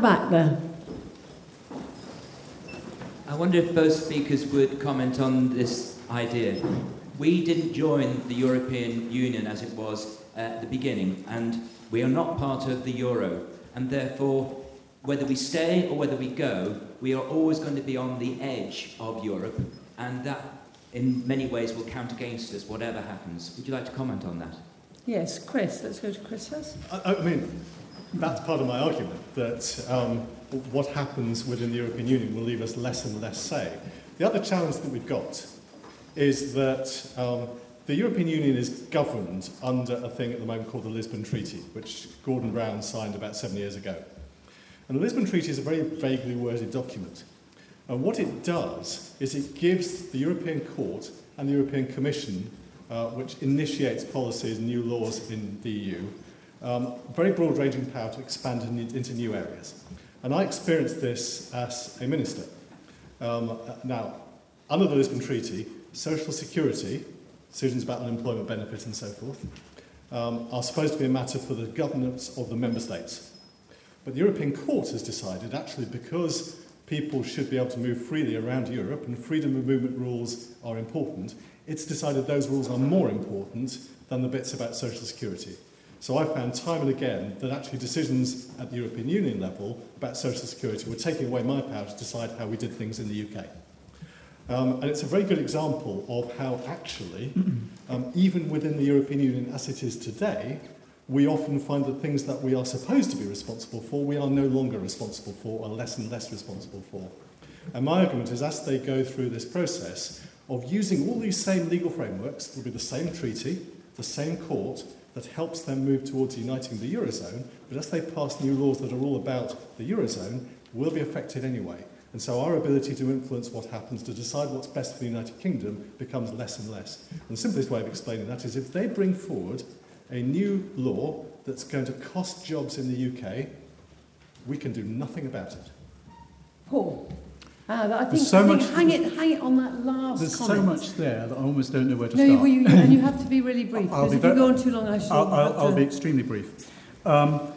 At the back there. I wonder if both speakers would comment on this idea. We didn't join the European Union as it was at the beginning, and we are not part of the euro. And therefore, whether we stay or whether we go, we are always going to be on the edge of Europe, and that in many ways will count against us, whatever happens. Would you like to comment on that? Yes, Chris. Let's go to Chris first. I, I mean, that's part of my argument that um, what happens within the European Union will leave us less and less say. The other challenge that we've got is that um, the European Union is governed under a thing at the moment called the Lisbon Treaty, which Gordon Brown signed about seven years ago. And the Lisbon Treaty is a very vaguely worded document. And what it does is it gives the European Court and the European Commission, uh, which initiates policies and new laws in the EU, um, very broad-ranging power to expand in, into new areas. And I experienced this as a minister. Um, now, under the Lisbon Treaty, social security, decisions about unemployment benefit and so forth, um, are supposed to be a matter for the governments of the member states. But the European Court has decided, actually, because people should be able to move freely around Europe and freedom of movement rules are important, it's decided those rules are more important than the bits about social security. So I found time and again that actually decisions at the European Union level about social security were taking away my power to decide how we did things in the UK. Um, and it's a very good example of how actually, um, even within the European Union as it is today, we often find that things that we are supposed to be responsible for, we are no longer responsible for, or less and less responsible for. And my argument is as they go through this process of using all these same legal frameworks, will be the same treaty, the same court, that helps them move towards uniting the Eurozone, but as they pass new laws that are all about the Eurozone, will be affected anyway. And so our ability to influence what happens, to decide what's best for the United Kingdom, becomes less and less. And the simplest way of explaining that is if they bring forward a new law that's going to cost jobs in the UK, we can do nothing about it. Paul. Uh, I think, so I think much, hang, it, hang it on that last There's comment. so much there that I almost don't know where to no, start. No, you, and you have to be really brief, because be if very, you go on too long, I shall I'll, I'll, I'll be extremely brief. Um,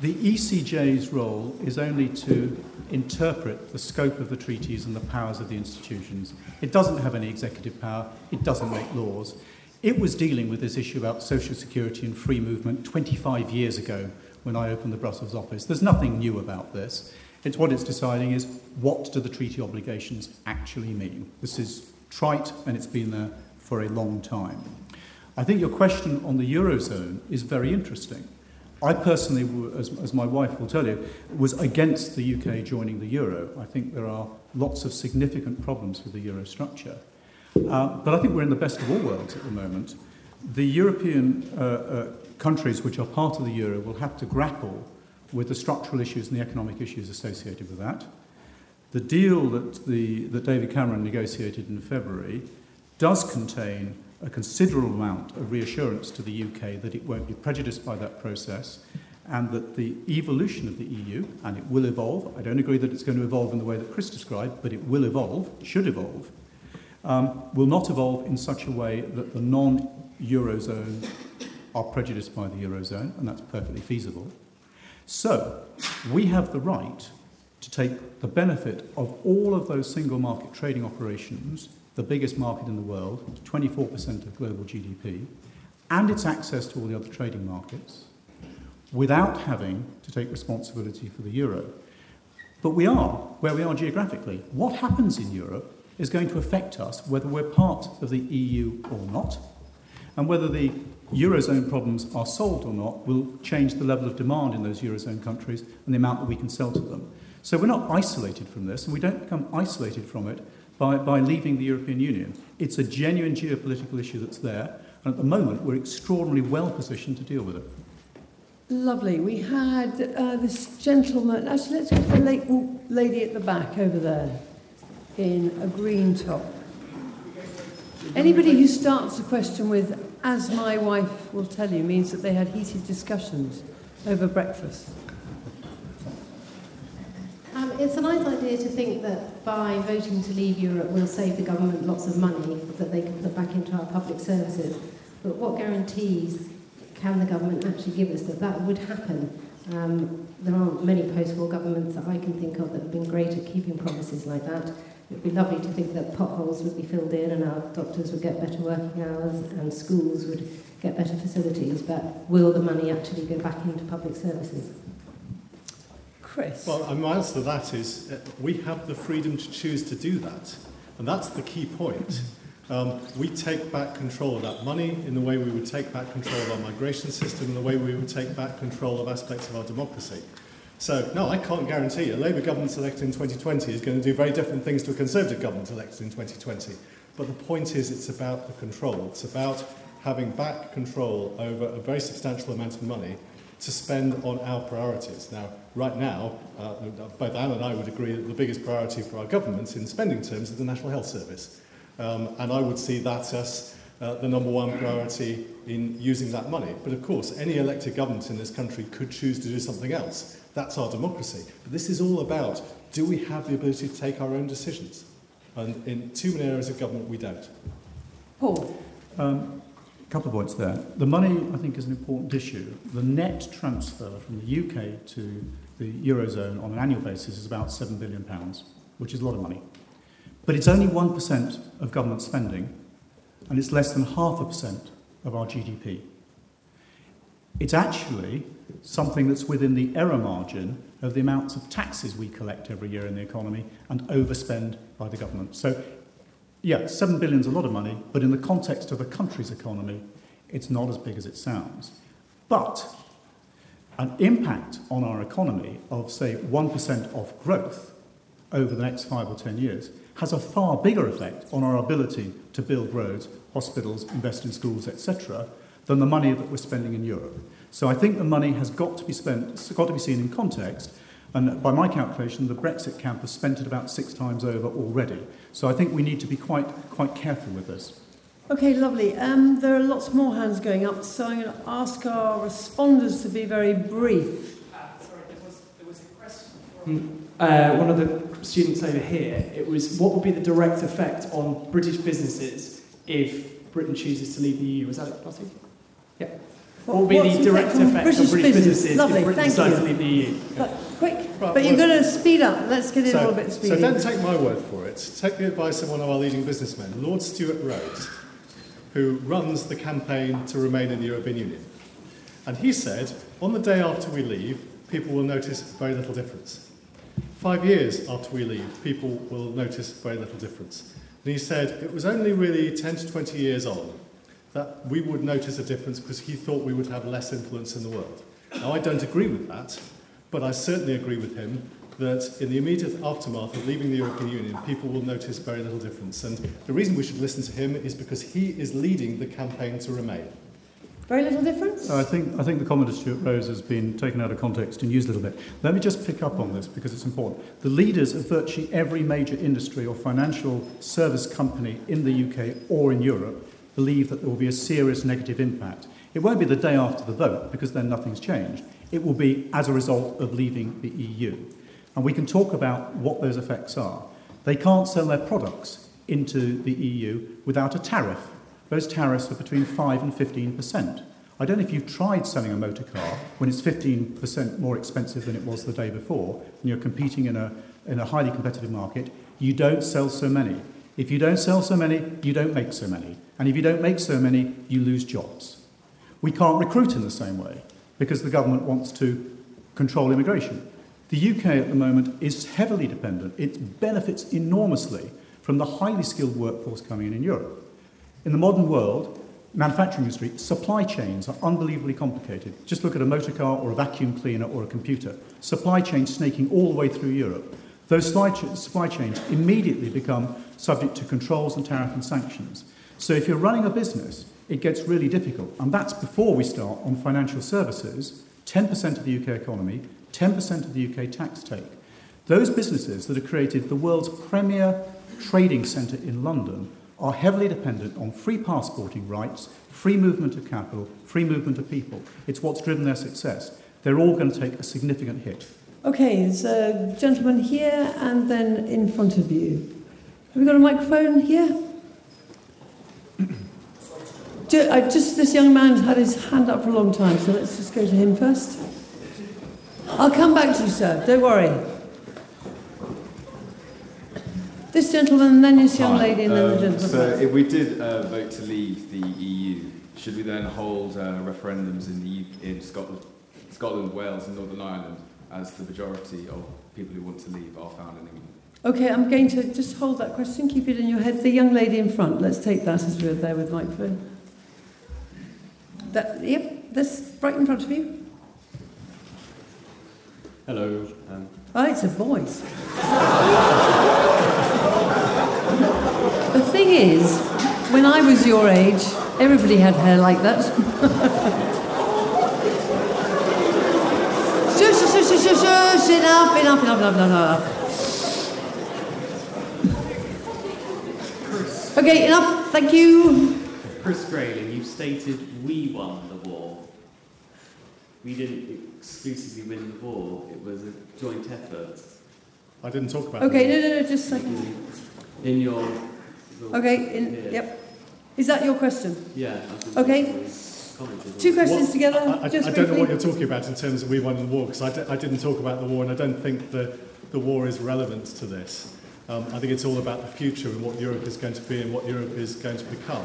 the ECJ's role is only to interpret the scope of the treaties and the powers of the institutions. It doesn't have any executive power. It doesn't make laws. It was dealing with this issue about social security and free movement 25 years ago when I opened the Brussels office. There's nothing new about this. It's what it's deciding is what do the treaty obligations actually mean? This is trite and it's been there for a long time. I think your question on the Eurozone is very interesting. I personally, as, as my wife will tell you, was against the UK joining the Euro. I think there are lots of significant problems with the Euro structure. Uh, but I think we're in the best of all worlds at the moment. The European uh, uh, countries which are part of the Euro will have to grapple with the structural issues and the economic issues associated with that. The deal that, the, that David Cameron negotiated in February does contain a considerable amount of reassurance to the UK that it won't be prejudiced by that process and that the evolution of the EU, and it will evolve, I don't agree that it's going to evolve in the way that Chris described, but it will evolve, should evolve, um, will not evolve in such a way that the non-Eurozone are prejudiced by the Eurozone, and that's perfectly feasible. So, we have the right to take the benefit of all of those single market trading operations, the biggest market in the world, 24% of global GDP, and its access to all the other trading markets, without having to take responsibility for the euro. But we are where we are geographically. What happens in Europe is going to affect us whether we're part of the EU or not, and whether the Eurozone problems are solved or not will change the level of demand in those Eurozone countries and the amount that we can sell to them. So we're not isolated from this, and we don't become isolated from it by, by leaving the European Union. It's a genuine geopolitical issue that's there, and at the moment we're extraordinarily well positioned to deal with it. Lovely. We had uh, this gentleman. Actually, let's go to the late, lady at the back over there in a green top. Anybody who starts a question with, as my wife will tell you, means that they had heated discussions over breakfast. Um, it's a nice idea to think that by voting to leave Europe, we'll save the government lots of money that they can put back into our public services. But what guarantees can the government actually give us that that would happen? Um, there aren't many post-war governments that I can think of that have been great at keeping promises like that. It would be lovely to think that potholes would be filled in and our doctors would get better working hours and schools would get better facilities, but will the money actually go back into public services? Chris. Well, my answer to that is uh, we have the freedom to choose to do that. And that's the key point. Um, we take back control of that money in the way we would take back control of our migration system, in the way we would take back control of aspects of our democracy. So, no, I can't guarantee a Labour government elected in 2020 is going to do very different things to a Conservative government elected in 2020. But the point is, it's about the control. It's about having back control over a very substantial amount of money to spend on our priorities. Now, right now, uh, both Anne and I would agree that the biggest priority for our government in spending terms is the National Health Service. Um, and I would see that as uh, the number one priority in using that money. But of course, any elected government in this country could choose to do something else. That's our democracy. But this is all about, do we have the ability to take our own decisions? And in too many areas of government, we don't. Paul. Um, a couple of points there. The money, I think, is an important issue. The net transfer from the UK to the Eurozone on an annual basis is about £7 billion, which is a lot of money. But it's only 1% of government spending, and it's less than half a percent of our GDP. It's actually something that's within the error margin of the amounts of taxes we collect every year in the economy and overspend by the government. So, yeah, 7 billion is a lot of money, but in the context of a country's economy, it's not as big as it sounds. But an impact on our economy of, say, 1% of growth over the next five or 10 years has a far bigger effect on our ability to build roads, hospitals, invest in schools, etc., than the money that we're spending in Europe. So I think the money has got to be spent, it's got to be seen in context. And by my calculation, the Brexit camp has spent it about six times over already. So I think we need to be quite, quite careful with this. Okay, lovely. Um, there are lots more hands going up, so I'm going to ask our responders to be very brief. Uh, sorry, there was, there was a question from uh, one of the students over here. It was what would be the direct effect on British businesses if Britain chooses to leave the EU? Was that it, Lottie? Yeah. What would be What's the direct on effect on British businesses Lovely, if Britain decides to leave the EU? But quick, Right, but you're well- going to speed up. Let's get in a little bit speed. so speedy. don't take my word for it. Take the advice of one of our leading businessmen, Lord Stuart Rose, who runs the campaign to remain in the European Union. And he said, on the day after we leave, people will notice very little difference. Five years after we leave, people will notice very little difference. And he said it was only really 10 to 20 years on that we would notice a difference because he thought we would have less influence in the world. Now, I don't agree with that, but I certainly agree with him that in the immediate aftermath of leaving the European Union, people will notice very little difference. And the reason we should listen to him is because he is leading the campaign to remain. Very little difference? I think, I think the comment of Stuart Rose has been taken out of context and used a little bit. Let me just pick up on this because it's important. The leaders of virtually every major industry or financial service company in the UK or in Europe believe that there will be a serious negative impact. It won't be the day after the vote because then nothing's changed. It will be as a result of leaving the EU. And we can talk about what those effects are. They can't sell their products into the EU without a tariff. Those tariffs are between 5 and 15%. I don't know if you've tried selling a motor car when it's 15% more expensive than it was the day before, and you're competing in a, in a highly competitive market. You don't sell so many. If you don't sell so many, you don't make so many. And if you don't make so many, you lose jobs. We can't recruit in the same way because the government wants to control immigration. The UK at the moment is heavily dependent. It benefits enormously from the highly skilled workforce coming in in Europe. In the modern world, manufacturing industry, supply chains are unbelievably complicated. Just look at a motor car or a vacuum cleaner or a computer. Supply chains snaking all the way through Europe. Those supply, chains immediately become subject to controls and tariff and sanctions. So if you're running a business, it gets really difficult. And that's before we start on financial services, 10% of the UK economy, 10% of the UK tax take. Those businesses that have created the world's premier trading centre in London are heavily dependent on free passporting rights, free movement of capital, free movement of people. It's what's driven their success. They're all going to take a significant hit. Okay, there's a gentleman here and then in front of you. Have we got a microphone here? I uh, just this young man had his hand up for a long time, so let's just go to him first. I'll come back to you, sir. Don't worry. This gentleman, and then this young lady, and then the Um, gentleman. So, if we did uh, vote to leave the EU, should we then hold uh, referendums in the U- in Scotland, Scotland, Wales, and Northern Ireland, as the majority of people who want to leave are found in England? Okay, I'm going to just hold that question, keep it in your head. The young lady in front, let's take that as we're there with the microphone. That, yep, this right in front of you. Hello. Um, Oh, it's a voice. the thing is, when I was your age, everybody had hair like that. shush, shush, shush, shush, shush, enough, enough, enough, enough, enough. Okay, enough, thank you. Chris Grayling, you've stated we won the war. We didn't exclusively win the war, it was a joint effort. I didn't talk about Okay, that. no, no, no, just a second. In your. Your- Okay, in, yep. Is that your question? Yeah. Okay. that's what I commented on. Two questions What- together, I, I, just I don't know what you're talking about in terms of we won the war, because I, d- I didn't talk about the war, and I don't think the, the war is relevant to this. Um, I think it's all about the future and what Europe is going to be and what Europe is going to become.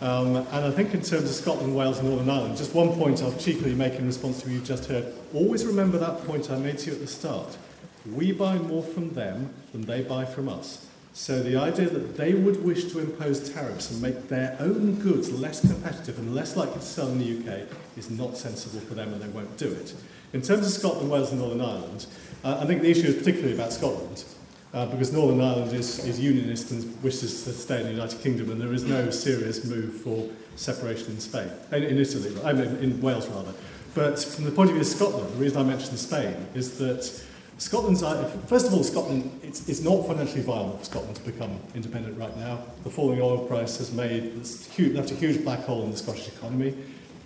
Um, and I think in terms of Scotland, Wales and Northern Ireland, just one point I'll cheekily make in response to what you've just heard. Always remember that point I made to you at the start. We buy more from them than they buy from us. So the idea that they would wish to impose tariffs and make their own goods less competitive and less likely to sell in the UK is not sensible for them and they won't do it. In terms of Scotland, Wales and Northern Ireland, uh, I think the issue is particularly about Scotland. Uh, because Northern Ireland is, is unionist and wishes to stay in the United Kingdom, and there is no serious move for separation in Spain, in, in Italy, I mean in Wales rather. But from the point of view of Scotland, the reason I mentioned Spain is that Scotland's, uh, first of all, Scotland, it's, it's not financially viable for Scotland to become independent right now. The falling oil price has made, huge, left a huge black hole in the Scottish economy.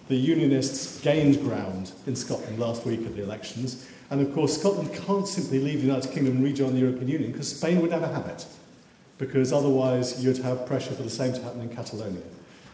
The Unionists gained ground in Scotland last week at the elections. And of course, Scotland can't simply leave the United Kingdom and rejoin the European Union because Spain would never have it. Because otherwise, you'd have pressure for the same to happen in Catalonia.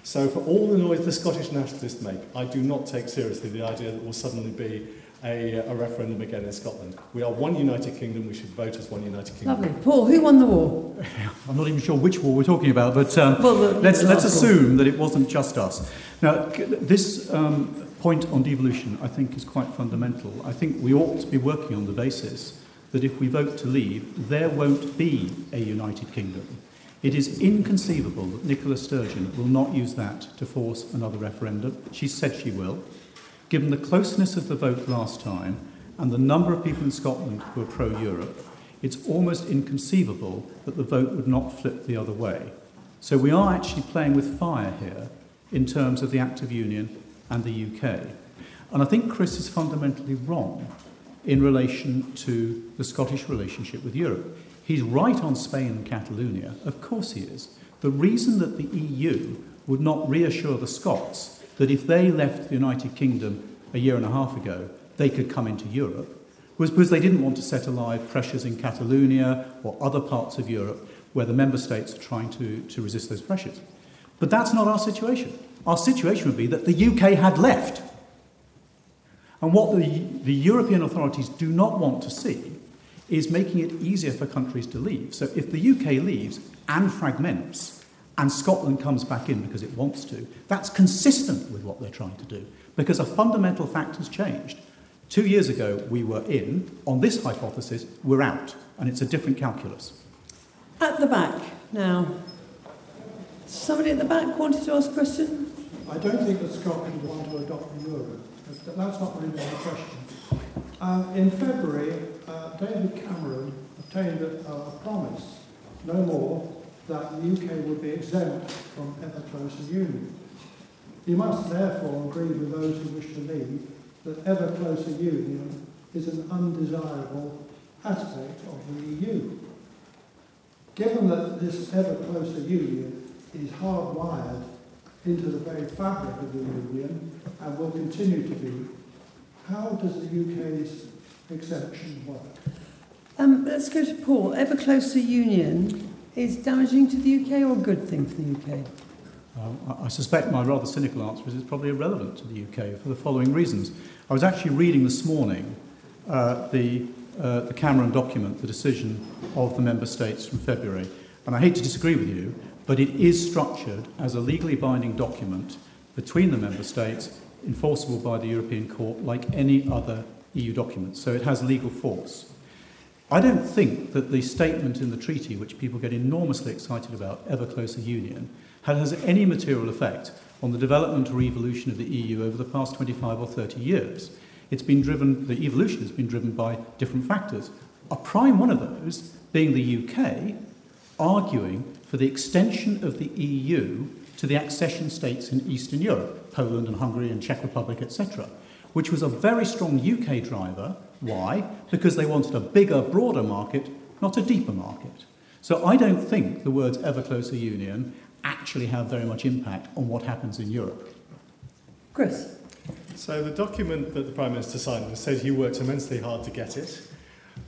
So, for all the noise the Scottish nationalists make, I do not take seriously the idea that we'll suddenly be a, a referendum again in Scotland. We are one United Kingdom, we should vote as one United Kingdom. Lovely. Paul, who won the war? I'm not even sure which war we're talking about, but um, Well, the- let's, the let's last one. assume that it wasn't just us. Now, this um, point on devolution, I think, is quite fundamental. I think we ought to be working on the basis that if we vote to leave, there won't be a United Kingdom. It is inconceivable that Nicola Sturgeon will not use that to force another referendum. She said she will. Given the closeness of the vote last time and the number of people in Scotland who are pro Europe, it's almost inconceivable that the vote would not flip the other way. So we are actually playing with fire here in terms of the Act of Union and the UK. And I think Chris is fundamentally wrong in relation to the Scottish relationship with Europe. He's right on Spain and Catalonia. Of course he is. The reason that the EU would not reassure the Scots that if they left the United Kingdom a year and a half ago, they could come into Europe was because they didn't want to set alive pressures in Catalonia or other parts of Europe where the member states are trying to, to resist those pressures. But that's not our situation. Our situation would be that the UK had left. And what the, the European authorities do not want to see is making it easier for countries to leave. So if the UK leaves and fragments, and Scotland comes back in because it wants to, that's consistent with what they're trying to do. Because a fundamental fact has changed. Two years ago, we were in. On this hypothesis, we're out. And it's a different calculus. At the back now. Somebody at the back wanted to ask a question? I don't think that Scotland want to adopt the euro. That's not really the question. Uh, in February, uh, David Cameron obtained a, a promise, no more, that the UK would be exempt from ever closer union. You must therefore agree with those who wish to leave that ever closer union is an undesirable aspect of the EU. Given that this ever closer union is hardwired into the very fabric of the union and will continue to be, how does the UK's exception work? Um, let's go to Paul. Ever closer union is damaging to the UK or a good thing for the UK? Um, I suspect my rather cynical answer is it's probably irrelevant to the UK for the following reasons. I was actually reading this morning uh, the, uh, the Cameron document, the decision of the member states from February. And I hate to disagree with you, but it is structured as a legally binding document between the member states, enforceable by the European Court like any other EU document. So it has legal force. I don't think that the statement in the treaty, which people get enormously excited about, ever closer union, has any material effect on the development or evolution of the EU over the past 25 or 30 years. It's been driven, the evolution has been driven by different factors. A prime one of those being the UK arguing for the extension of the EU to the accession states in Eastern Europe, Poland and Hungary and Czech Republic, etc., which was a very strong UK driver. Why? Because they wanted a bigger, broader market, not a deeper market. So I don't think the words ever closer union actually have very much impact on what happens in Europe. Chris? So the document that the Prime Minister signed said he worked immensely hard to get it.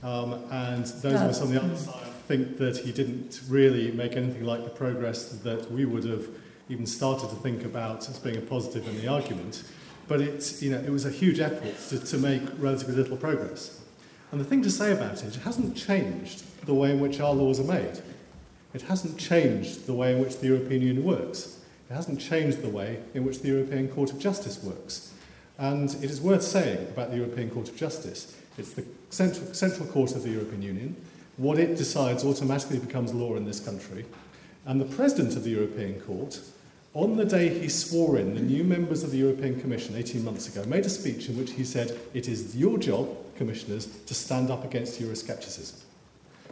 Um, and those of us on the other side think that he didn't really make anything like the progress that we would have even started to think about as being a positive in the argument. But it, you know, it was a huge effort to, to make relatively little progress. And the thing to say about it, it hasn't changed the way in which our laws are made. It hasn't changed the way in which the European Union works. It hasn't changed the way in which the European Court of Justice works. And it is worth saying about the European Court of Justice, it's the central, central court of the European Union. What it decides automatically becomes law in this country. And the President of the European Court on the day he swore in the new members of the European Commission 18 months ago, made a speech in which he said, It is your job, commissioners, to stand up against Euroscepticism.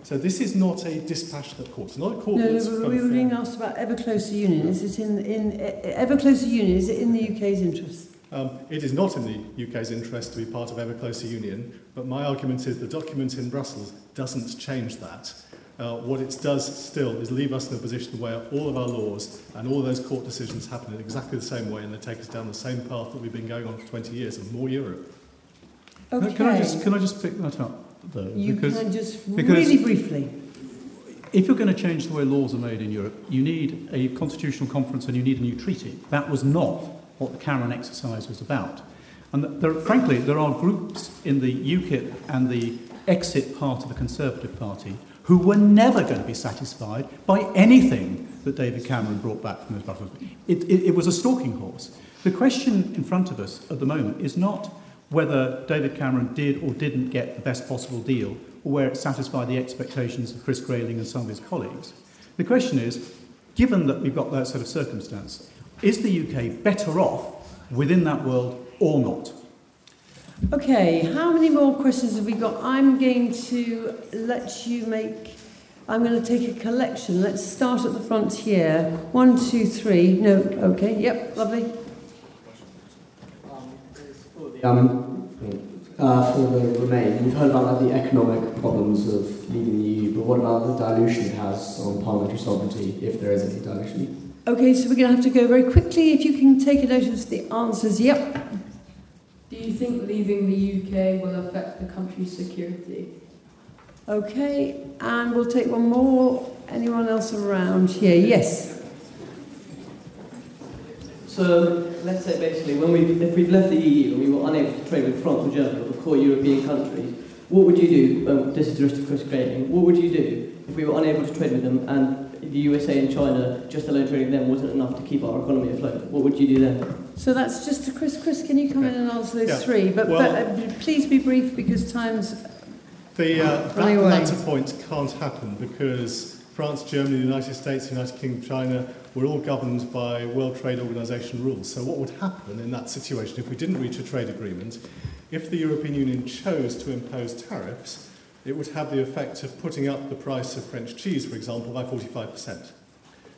So this is not a dispassionate court. It's not a court no, that's no, we were being asked about ever closer union. Is it in, in ever closer union? Is it in the UK's interest? Um, it is not in the UK's interest to be part of ever closer union, but my argument is the document in Brussels doesn't change that. Uh, what it does still is leave us in a position where all of our laws and all those court decisions happen in exactly the same way and they take us down the same path that we've been going on for 20 years of more Europe. Okay. Can, I just, can I just pick that up, though? You because, can just because really briefly. If you're going to change the way laws are made in Europe, you need a constitutional conference and you need a new treaty. That was not what the Cameron exercise was about. And there, frankly, there are groups in the UKIP and the exit part of the Conservative Party who were never going to be satisfied by anything that David Cameron brought back from his Brussels. It, it, it was a stalking horse. The question in front of us at the moment is not whether David Cameron did or didn't get the best possible deal or where it satisfied the expectations of Chris Grayling and some of his colleagues. The question is, given that we've got that sort of circumstance, is the UK better off within that world or not? Okay, how many more questions have we got? I'm going to let you make. I'm going to take a collection. Let's start at the front here. One, two, three. No, okay, yep, lovely. Um, uh, for the Remain, we've heard about like, the economic problems of leaving the EU, but what about the dilution it has on parliamentary sovereignty, if there is any dilution? Okay, so we're going to have to go very quickly. If you can take a note of the answers, yep. Do you think leaving the UK will affect the country's security? Okay, and we'll take one more. Anyone else around here? Yes. So let's say basically, when we if we've left the EU and we were unable to trade with France or Germany or the core European countries, what would you do? Um, this is just a Chris Grayling. What would you do if we were unable to trade with them and the USA and China just alone trading them wasn't enough to keep our economy afloat? What would you do then? So that's just to Chris. Chris, can you come in and answer those yeah. three? But, well, but uh, please be brief because time's the uh, that latter point can't happen because France, Germany, the United States, the United Kingdom, China were all governed by World Trade Organization rules. So what would happen in that situation if we didn't reach a trade agreement? If the European Union chose to impose tariffs, it would have the effect of putting up the price of French cheese, for example, by 45 percent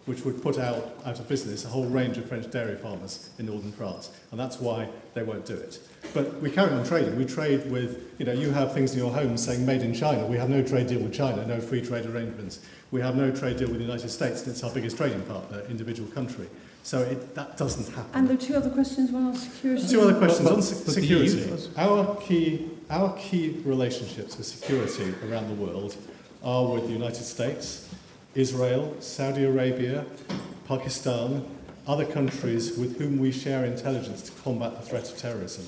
which would put out, out of business a whole range of French dairy farmers in northern France. And that's why they won't do it. But we carry on trading. We trade with, you know, you have things in your home saying made in China. We have no trade deal with China, no free trade arrangements. We have no trade deal with the United States, and it's our biggest trading partner, individual country. So it, that doesn't happen. And the two other questions, one on security. Two other questions but, but, on security. Our key, our key relationships with security around the world are with the United States, Israel, Saudi Arabia, Pakistan, other countries with whom we share intelligence to combat the threat of terrorism.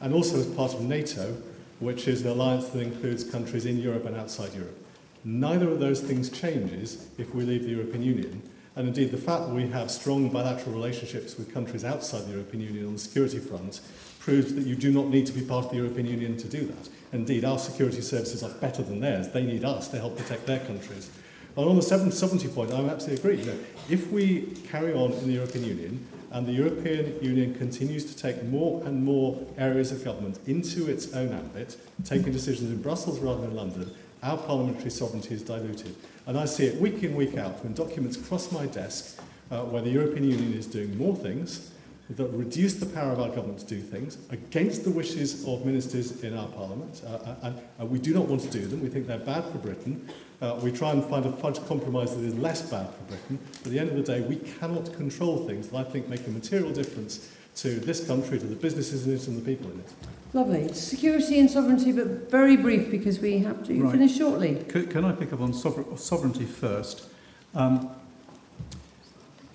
And also as part of NATO, which is an alliance that includes countries in Europe and outside Europe. Neither of those things changes if we leave the European Union. And indeed, the fact that we have strong bilateral relationships with countries outside the European Union on the security front proves that you do not need to be part of the European Union to do that. Indeed, our security services are better than theirs. They need us to help protect their countries. And on the sovereignty point, I absolutely agree. You know, if we carry on in the European Union and the European Union continues to take more and more areas of government into its own ambit, taking decisions in Brussels rather than London, our parliamentary sovereignty is diluted. And I see it week in, week out when documents cross my desk uh, where the European Union is doing more things that reduce the power of our government to do things against the wishes of ministers in our parliament. Uh, uh and uh, we do not want to do them. We think they're bad for Britain. Uh, we try and find a fudge compromise that is less bad for Britain. But at the end of the day, we cannot control things that I think make a material difference to this country, to the businesses in it, and the people in it. Lovely. Security and sovereignty, but very brief because we have to right. finish shortly. Can, can I pick up on sover- sovereignty first? Um,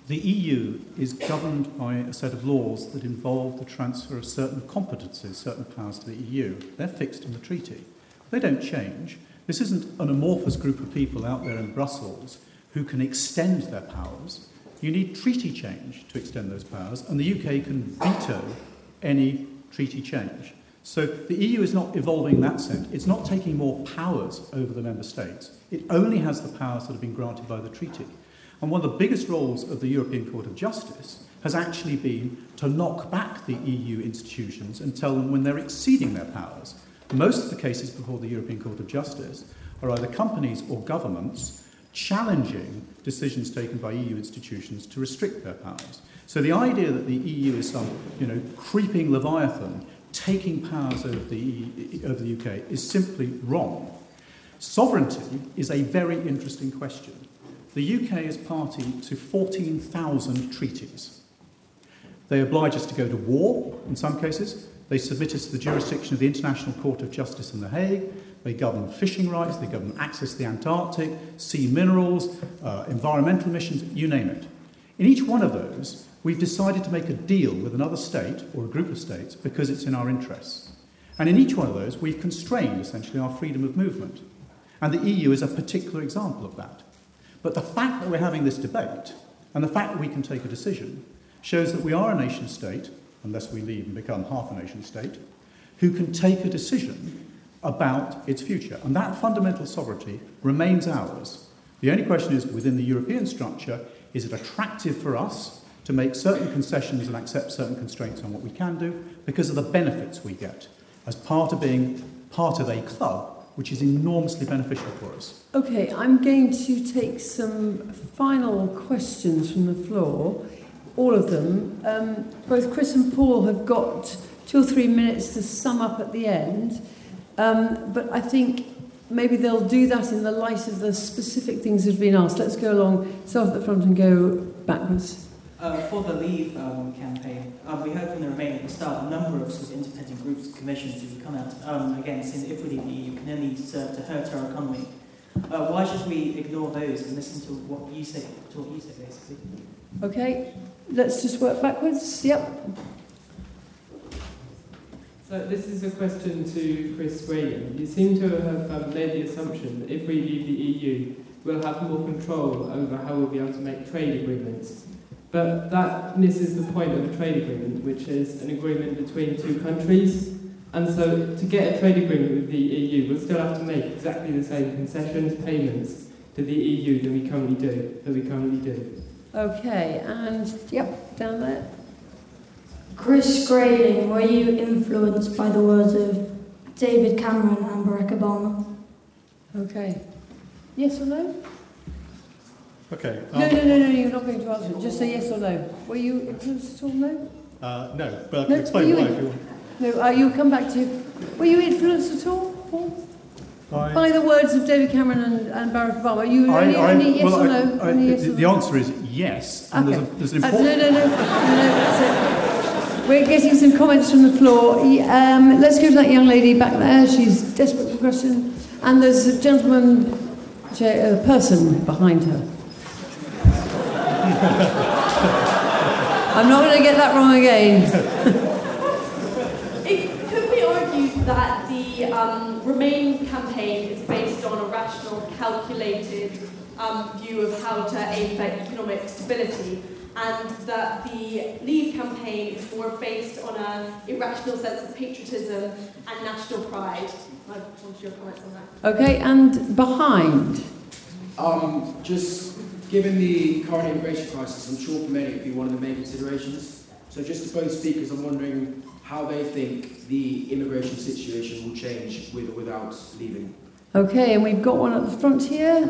the EU is governed by a set of laws that involve the transfer of certain competencies, certain powers to the EU. They're fixed in the treaty. They don't change. This isn't an amorphous group of people out there in Brussels who can extend their powers. You need treaty change to extend those powers, and the UK can veto any treaty change. So the EU is not evolving in that sense. It's not taking more powers over the member states. It only has the powers that have been granted by the treaty. And one of the biggest roles of the European Court of Justice has actually been to knock back the EU institutions and tell them when they're exceeding their powers. Most of the cases before the European Court of Justice are either companies or governments challenging decisions taken by EU institutions to restrict their powers. So the idea that the EU is some, you know, creeping leviathan taking powers over the, over the UK is simply wrong. Sovereignty is a very interesting question. The UK is party to 14,000 treaties. They oblige us to go to war in some cases. They submit us to the jurisdiction of the International Court of Justice in The Hague. They govern fishing rights, they govern access to the Antarctic, sea minerals, uh, environmental emissions, you name it. In each one of those, we've decided to make a deal with another state or a group of states because it's in our interests. And in each one of those, we've constrained essentially our freedom of movement. And the EU is a particular example of that. But the fact that we're having this debate and the fact that we can take a decision shows that we are a nation state, unless we leave and become half a nation state, who can take a decision about its future. And that fundamental sovereignty remains ours. The only question is within the European structure, is it attractive for us to make certain concessions and accept certain constraints on what we can do because of the benefits we get as part of being part of a club which is enormously beneficial for us. Okay, I'm going to take some final questions from the floor, all of them. Um, both Chris and Paul have got two or three minutes to sum up at the end. Um, but I think maybe they'll do that in the light of the specific things that have been asked. Let's go along, start at the front and go backwards. Uh, for the Leave um, campaign, uh, we heard from the Remain at the start a number of sort of independent groups, and commissions who come out um, again saying if we leave the EU, can only serve to hurt our economy. Uh, why should we ignore those and listen to what you say, to what you say, basically? Okay, let's just work backwards. Yep. So this is a question to Chris Graham. You seem to have um, made the assumption that if we leave the EU, we'll have more control over how we'll be able to make trade agreements. But that misses the point of a trade agreement, which is an agreement between two countries. And so to get a trade agreement with the EU, we'll still have to make exactly the same concessions, payments to the EU than we currently do. That we currently do. Okay, and yep, down there. Chris Grayling, were you influenced by the words of David Cameron and Barack Obama? Okay. Yes or no? Okay. Um, no, no, no, no, you're not going to answer it. Just say yes or no. Were you influenced at all? No? Uh, no, but I can no, explain why if you want. No, uh, you'll come back to... Were you influenced at all, Paul? By, by the words of David Cameron and, and Barack Obama? Are you I, only, I, only yes well, or no? I, only yes the, or no? answer is yes. And okay. there's, a, there's an important... Uh, no, no, no. no we're getting some comments from the floor. Um, let's go to that young lady back there. She's desperate for question. And there's a gentleman, a person behind her. I'm not going to get that wrong again. it could be argued that the um, Remain campaign is based on a rational, calculated um, view of how to aim for economic stability, and that the Leave campaign is more based on an irrational sense of patriotism and national pride. I want your comments on that. Okay, and behind. Um, just given the current immigration crisis, I'm sure for many it will be one of the main considerations. So just to both speakers, I'm wondering how they think the immigration situation will change with or without leaving. Okay, and we've got one at the front here.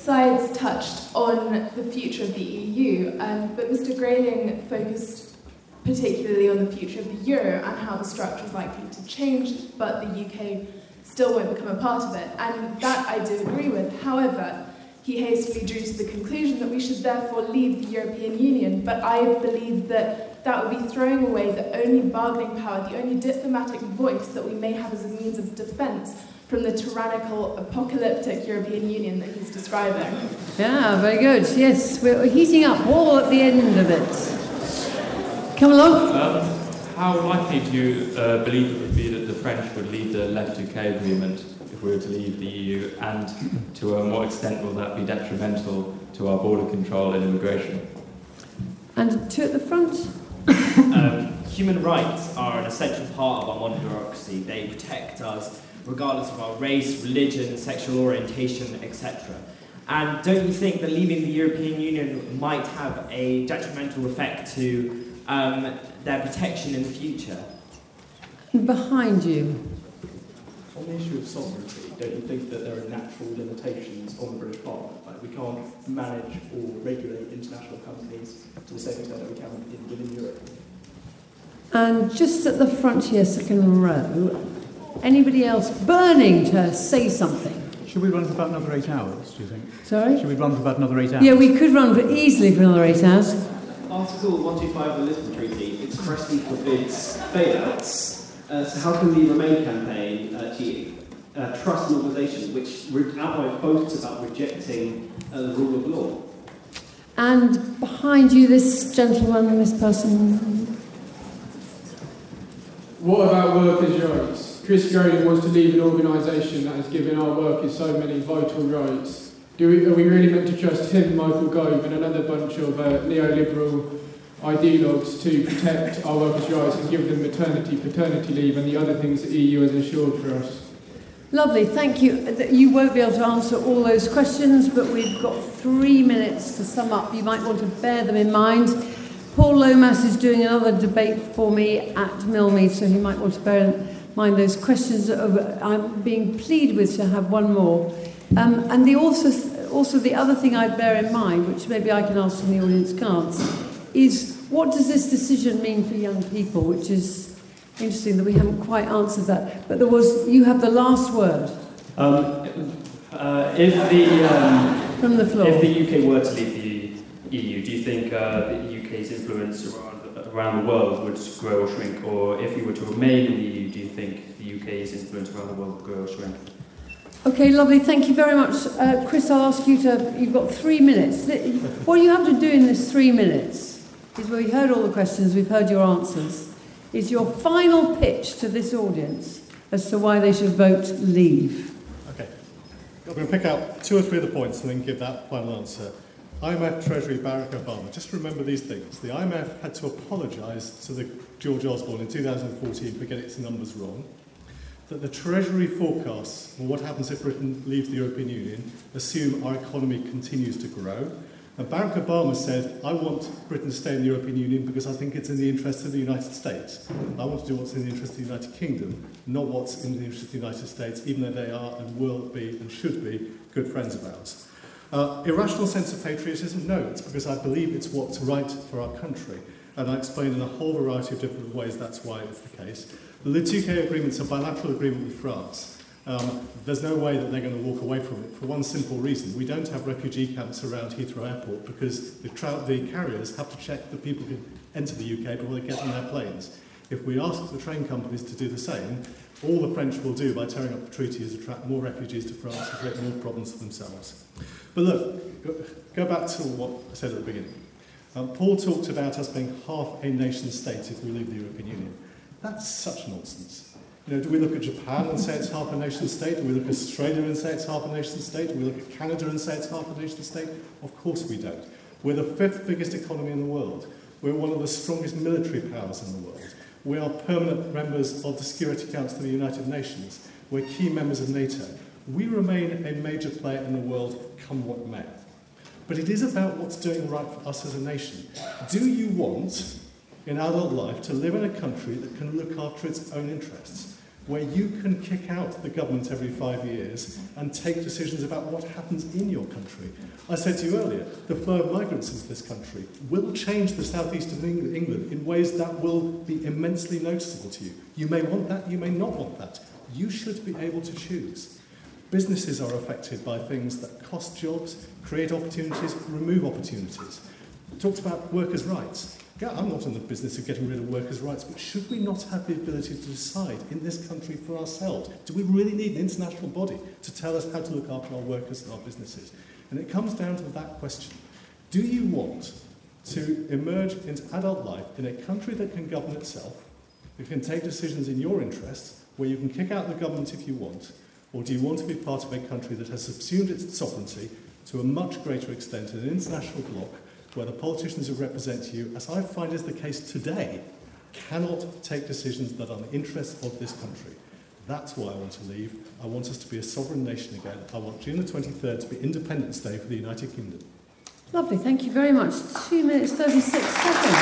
Sides touched on the future of the EU, um, but Mr. Grayling focused particularly on the future of the euro and how the structure is likely to change, but the UK still won't become a part of it. And that I do agree with. However, he hastily drew to the conclusion that we should therefore leave the European Union, but I believe that that would be throwing away the only bargaining power, the only diplomatic voice that we may have as a means of defence from the tyrannical, apocalyptic European Union that he's describing. Yeah, very good. Yes, we're heating up all at the end of it. Come along. Um, how likely do you uh, believe it would be that the French would leave the Le Touquet agreement if we were to leave the EU, and to um, what extent will that be detrimental to our border control and immigration? And two at the front. um, human rights are an essential part of our modern democracy. They protect us regardless of our race, religion, sexual orientation, etc. And don't you think that leaving the European Union might have a detrimental effect to um, their protection in the future? Behind you. On the issue of sovereignty, don't you think that there are natural limitations on the British Parliament? Like we can't manage or regulate international companies to the same extent that we can within Europe. And just at the front here, second row, anybody else burning to say something? Should we run for about another eight hours, do you think? Sorry? Should we run for about another eight hours? Yeah, we could run for easily for another eight hours. Article 125 of the Lisbon Treaty expressly forbids bailouts. Uh, so how can the Remain campaign uh, achieve, uh, trust an organisation which outright boasts about rejecting uh, the rule of law? And behind you, this gentleman, and this person. What about workers' rights? Chris Grayling wants to leave an organisation that has given our workers so many vital rights. We, are we really meant to trust him, Michael Gove, and another bunch of uh, neoliberal ideologues to protect our workers' rights and give them maternity, paternity leave, and the other things the EU has ensured for us? Lovely, thank you. You won't be able to answer all those questions, but we've got three minutes to sum up. You might want to bear them in mind. Paul Lomas is doing another debate for me at Millmead, so he might want to bear in mind those questions. Of I'm being pleaded with to have one more. Um, and the also, also the other thing I'd bear in mind, which maybe I can ask from the audience cards, is what does this decision mean for young people, which is interesting that we haven't quite answered that. But there was, you have the last word. Um, uh, if the um, from the floor, if the UK were to leave the EU, do you think uh, the UK's influence around, around the world would grow or shrink? Or if you were to remain in the EU, do you think the UK's influence around the world would grow or shrink? Okay, lovely. Thank you very much. Uh, Chris, I'll ask you to, you've got three minutes. What you have to do in this three minutes is we've heard all the questions, we've heard your answers, is your final pitch to this audience as to why they should vote leave. Okay. I'm going to pick out two or three of the points and then give that final answer. IMF Treasury Barack Obama. Just remember these things. The IMF had to apologise to the George Osborne in 2014 for getting its numbers wrong. That the Treasury forecasts for what happens if Britain leaves the European Union assume our economy continues to grow. And Barack Obama said, I want Britain to stay in the European Union because I think it's in the interest of the United States. I want to do what's in the interest of the United Kingdom, not what's in the interest of the United States, even though they are and will be and should be good friends of ours. Uh, irrational sense of patriotism? No, it's because I believe it's what's right for our country. And I explain in a whole variety of different ways that's why it's the case. The Le Touquet agreement's a bilateral agreement with France. Um, there's no way that they're going to walk away from it for one simple reason. We don't have refugee camps around Heathrow Airport because the, the carriers have to check that people can enter the UK before they get on their planes. If we ask the train companies to do the same, all the French will do by tearing up the treaty is attract more refugees to France and create more problems for themselves. But look, go, back to what I said at the beginning. Um, Paul talked about us being half a nation state if we leave the European Union. That's such nonsense. You know, do we look at Japan and say it's half a nation state? Do we look at Australia and say it's half a nation state? Do we look at Canada and say it's half a nation state? Of course we don't. We're the fifth biggest economy in the world. We're one of the strongest military powers in the world. We are permanent members of the Security Council of the United Nations. We're key members of NATO. We remain a major player in the world, come what may. But it is about what's doing right for us as a nation. Do you want, in adult life, to live in a country that can look after its own interests? Where you can kick out the government every five years and take decisions about what happens in your country. I said to you earlier, the flow of migrants into this country will change the southeast of England in ways that will be immensely noticeable to you. You may want that, you may not want that. You should be able to choose. Businesses are affected by things that cost jobs, create opportunities, remove opportunities. Talked about workers' rights. Yeah, I'm not in the business of getting rid of workers' rights, but should we not have the ability to decide in this country for ourselves? Do we really need an international body to tell us how to look after our workers and our businesses? And it comes down to that question. Do you want to emerge into adult life in a country that can govern itself, that can take decisions in your interests, where you can kick out the government if you want, or do you want to be part of a country that has subsumed its sovereignty to a much greater extent in an international bloc where the politicians who represent you, as I find is the case today, cannot take decisions that are in the interests of this country. That's why I want to leave. I want us to be a sovereign nation again. I want June the 23rd to be Independence Day for the United Kingdom. Lovely, thank you very much. Two minutes, 36 seconds.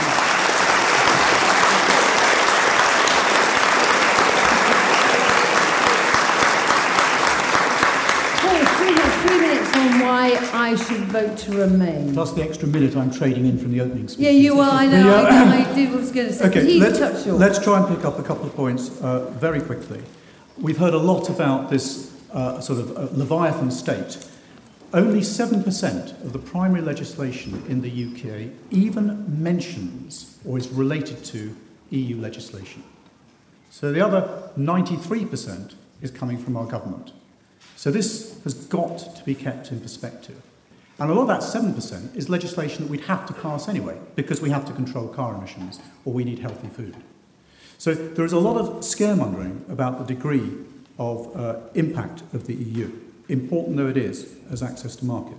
Paul, three minutes, three minutes on why I should vote to remain. Plus the extra minute I'm trading in from the opening speech. Yeah, you are, I know, The, uh, I, I did, was going to say, Okay, he let's, touched your... let's try and pick up a couple of points uh, very quickly. We've heard a lot about this uh, sort of uh, Leviathan state. Only 7% of the primary legislation in the UK even mentions or is related to EU legislation. So the other 93% is coming from our government. So this has got to be kept in perspective. And a lot of that 7% is legislation that we'd have to pass anyway, because we have to control car emissions or we need healthy food. So there is a lot of scaremongering about the degree of uh, impact of the EU, important though it is as access to market.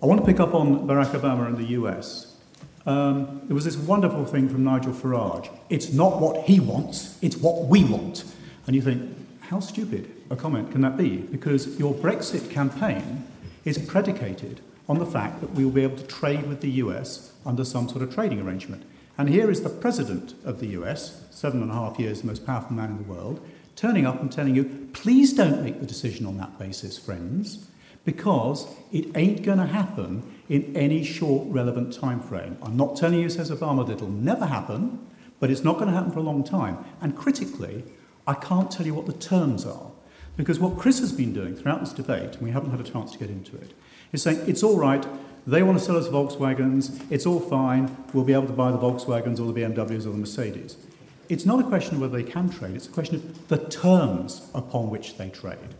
I want to pick up on Barack Obama and the US. Um, there was this wonderful thing from Nigel Farage. It's not what he wants, it's what we want. And you think, how stupid a comment can that be? Because your Brexit campaign is predicated on the fact that we will be able to trade with the US under some sort of trading arrangement. And here is the president of the US, seven and a half years the most powerful man in the world, turning up and telling you, please don't make the decision on that basis, friends, because it ain't going to happen in any short, relevant time frame. I'm not telling you, says Obama, that it'll never happen, but it's not going to happen for a long time. And critically, I can't tell you what the terms are. Because what Chris has been doing throughout this debate, and we haven't had a chance to get into it, is saying it's all right, they want to sell us Volkswagens, it's all fine, we'll be able to buy the Volkswagens or the BMWs or the Mercedes. It's not a question of whether they can trade, it's a question of the terms upon which they trade.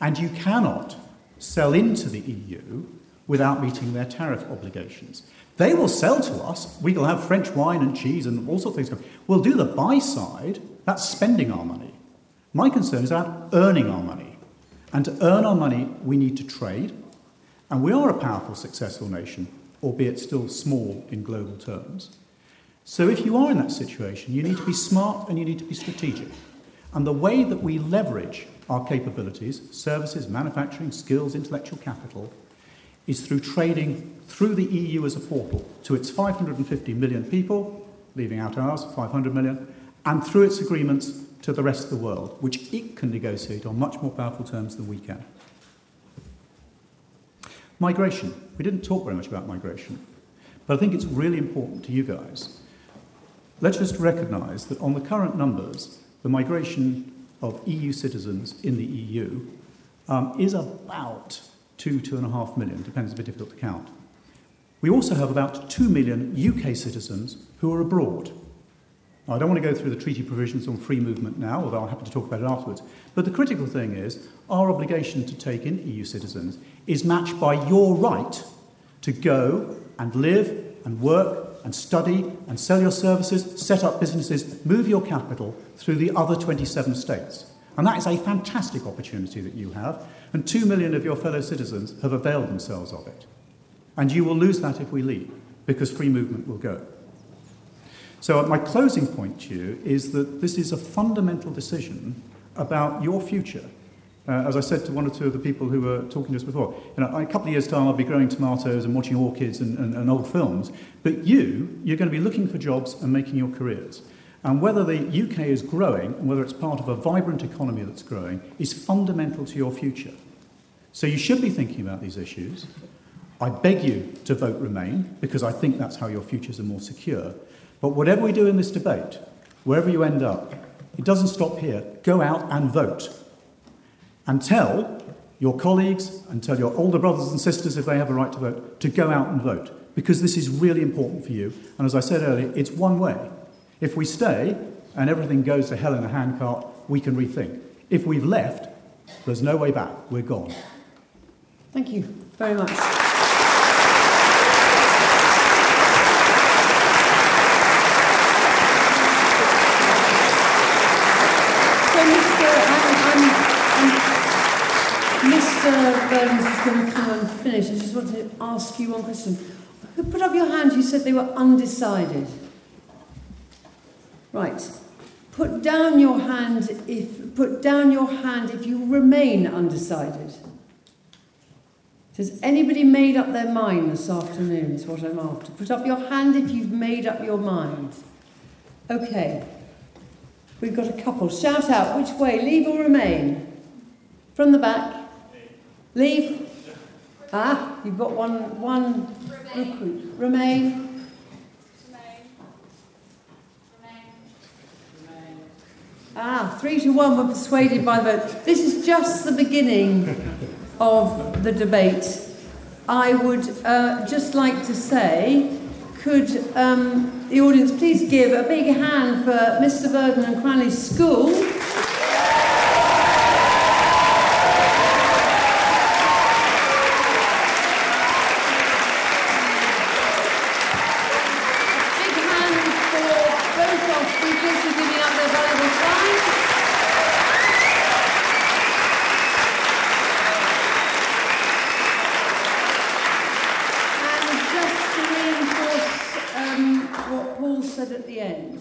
And you cannot sell into the EU without meeting their tariff obligations. They will sell to us, we will have French wine and cheese and all sorts of things. We'll do the buy side, that's spending our money. My concern is about earning our money. And to earn our money, we need to trade. And we are a powerful, successful nation, albeit still small in global terms. So if you are in that situation, you need to be smart and you need to be strategic. And the way that we leverage our capabilities, services, manufacturing, skills, intellectual capital, is through trading through the EU as a portal to its 550 million people, leaving out ours, 500 million, and through its agreements to the rest of the world, which it can negotiate on much more powerful terms than we can. Migration. We didn't talk very much about migration, but I think it's really important to you guys. Let's just recognise that on the current numbers, the migration of EU citizens in the EU um, is about two, two and a half million, depends, a bit difficult to count. We also have about two million UK citizens who are abroad. Now, I don't want to go through the treaty provisions on free movement now, although I'm happy to talk about it afterwards. But the critical thing is our obligation to take in EU citizens is matched by your right to go and live and work and study and sell your services, set up businesses, move your capital through the other 27 states. And that is a fantastic opportunity that you have, and two million of your fellow citizens have availed themselves of it. And you will lose that if we leave, because free movement will go. So, my closing point to you is that this is a fundamental decision about your future. Uh, as I said to one or two of the people who were talking to us before, you know, in a couple of years' time I'll be growing tomatoes and watching orchids and, and, and old films, but you, you're going to be looking for jobs and making your careers. And whether the UK is growing and whether it's part of a vibrant economy that's growing is fundamental to your future. So you should be thinking about these issues. I beg you to vote Remain because I think that's how your futures are more secure. But whatever we do in this debate, wherever you end up, it doesn't stop here. Go out and vote. And tell your colleagues and tell your older brothers and sisters, if they have a right to vote, to go out and vote. Because this is really important for you. And as I said earlier, it's one way. If we stay and everything goes to hell in a handcart, we can rethink. If we've left, there's no way back. We're gone. Thank you very much. So, Mr. I'm, I'm, Mr. Is going to come and finish. I just wanted to ask you one question. Who put up your hand? You said they were undecided. Right. Put down your hand if put down your hand if you remain undecided. Has anybody made up their mind this afternoon? Is what I'm after. Put up your hand if you've made up your mind. Okay. We've got a couple. Shout out. Which way? Leave or remain? From the back. Leave. Ah, you've got one. One recruit. Remain. Ah, three to one were persuaded by the vote. This is just the beginning of the debate. I would uh, just like to say, could um, the audience please give a big hand for Mr. Burden and Cranleigh School? Big hand for both our speakers for giving up their valuable time. And just to reinforce um, what Paul said at the end,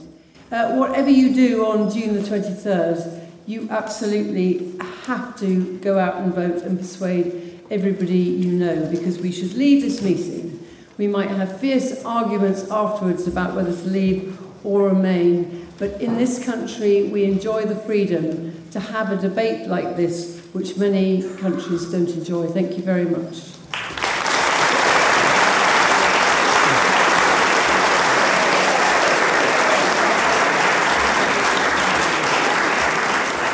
uh, whatever you do on June the 23rd, you absolutely have to go out and vote and persuade everybody you know because we should leave this meeting. We might have fierce arguments afterwards about whether to leave or remain, but in this country we enjoy the freedom to have a debate like this, which many countries don't enjoy. Thank you very much.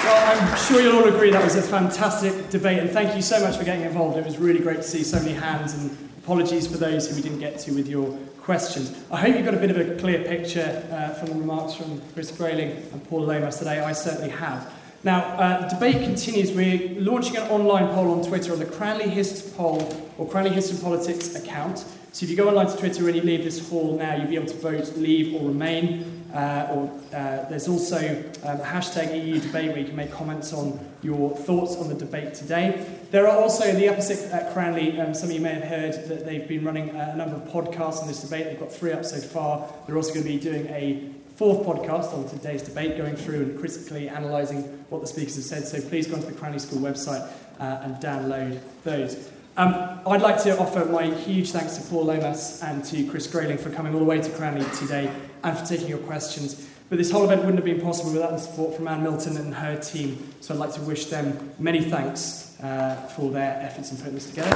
Well, I'm sure you'll all agree that was a fantastic debate, and thank you so much for getting involved. It was really great to see so many hands, and apologies for those who we didn't get to with your questions. I hope you got a bit of a clear picture uh, from the remarks from Chris Grayling and Paul Lomas today. I certainly have. Now, uh, debate continues. We're launching an online poll on Twitter on the Cranleigh Hist poll or Cranleigh Hist and Politics account. So if you go online to Twitter and you leave this hall now, you'll be able to vote leave or remain. Uh, or uh, there's also um, hashtag EU debate where you can make comments on your thoughts on the debate today. There are also in the upper sixth at Cranleigh, um, some of you may have heard that they've been running a number of podcasts on this debate. They've got three up so far. They're also going to be doing a fourth podcast on today's debate, going through and critically analysing what the speakers have said. So please go onto the Cranleigh School website uh, and download those. Um, I'd like to offer my huge thanks to Paul Lomas and to Chris Grayling for coming all the way to Cranleigh today and for taking your questions. But this whole event wouldn't have been possible without the support from Anne Milton and her team. So I'd like to wish them many thanks uh, for their efforts in putting this together.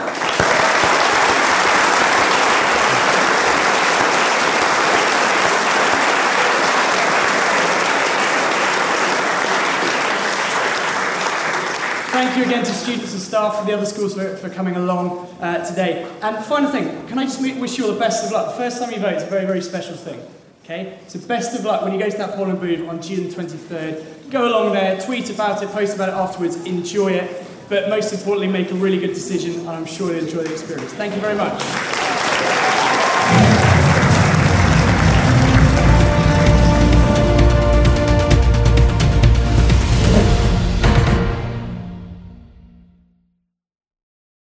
Thank you again to students and staff from the other schools for, for coming along uh, today. And final thing, can I just wish you all the best of luck? The first time you vote is a very, very special thing. Okay? So best of luck when you go to that polling booth on June 23rd. Go along there, tweet about it, post about it afterwards, enjoy it. But most importantly, make a really good decision, and I'm sure you'll enjoy the experience. Thank you very much.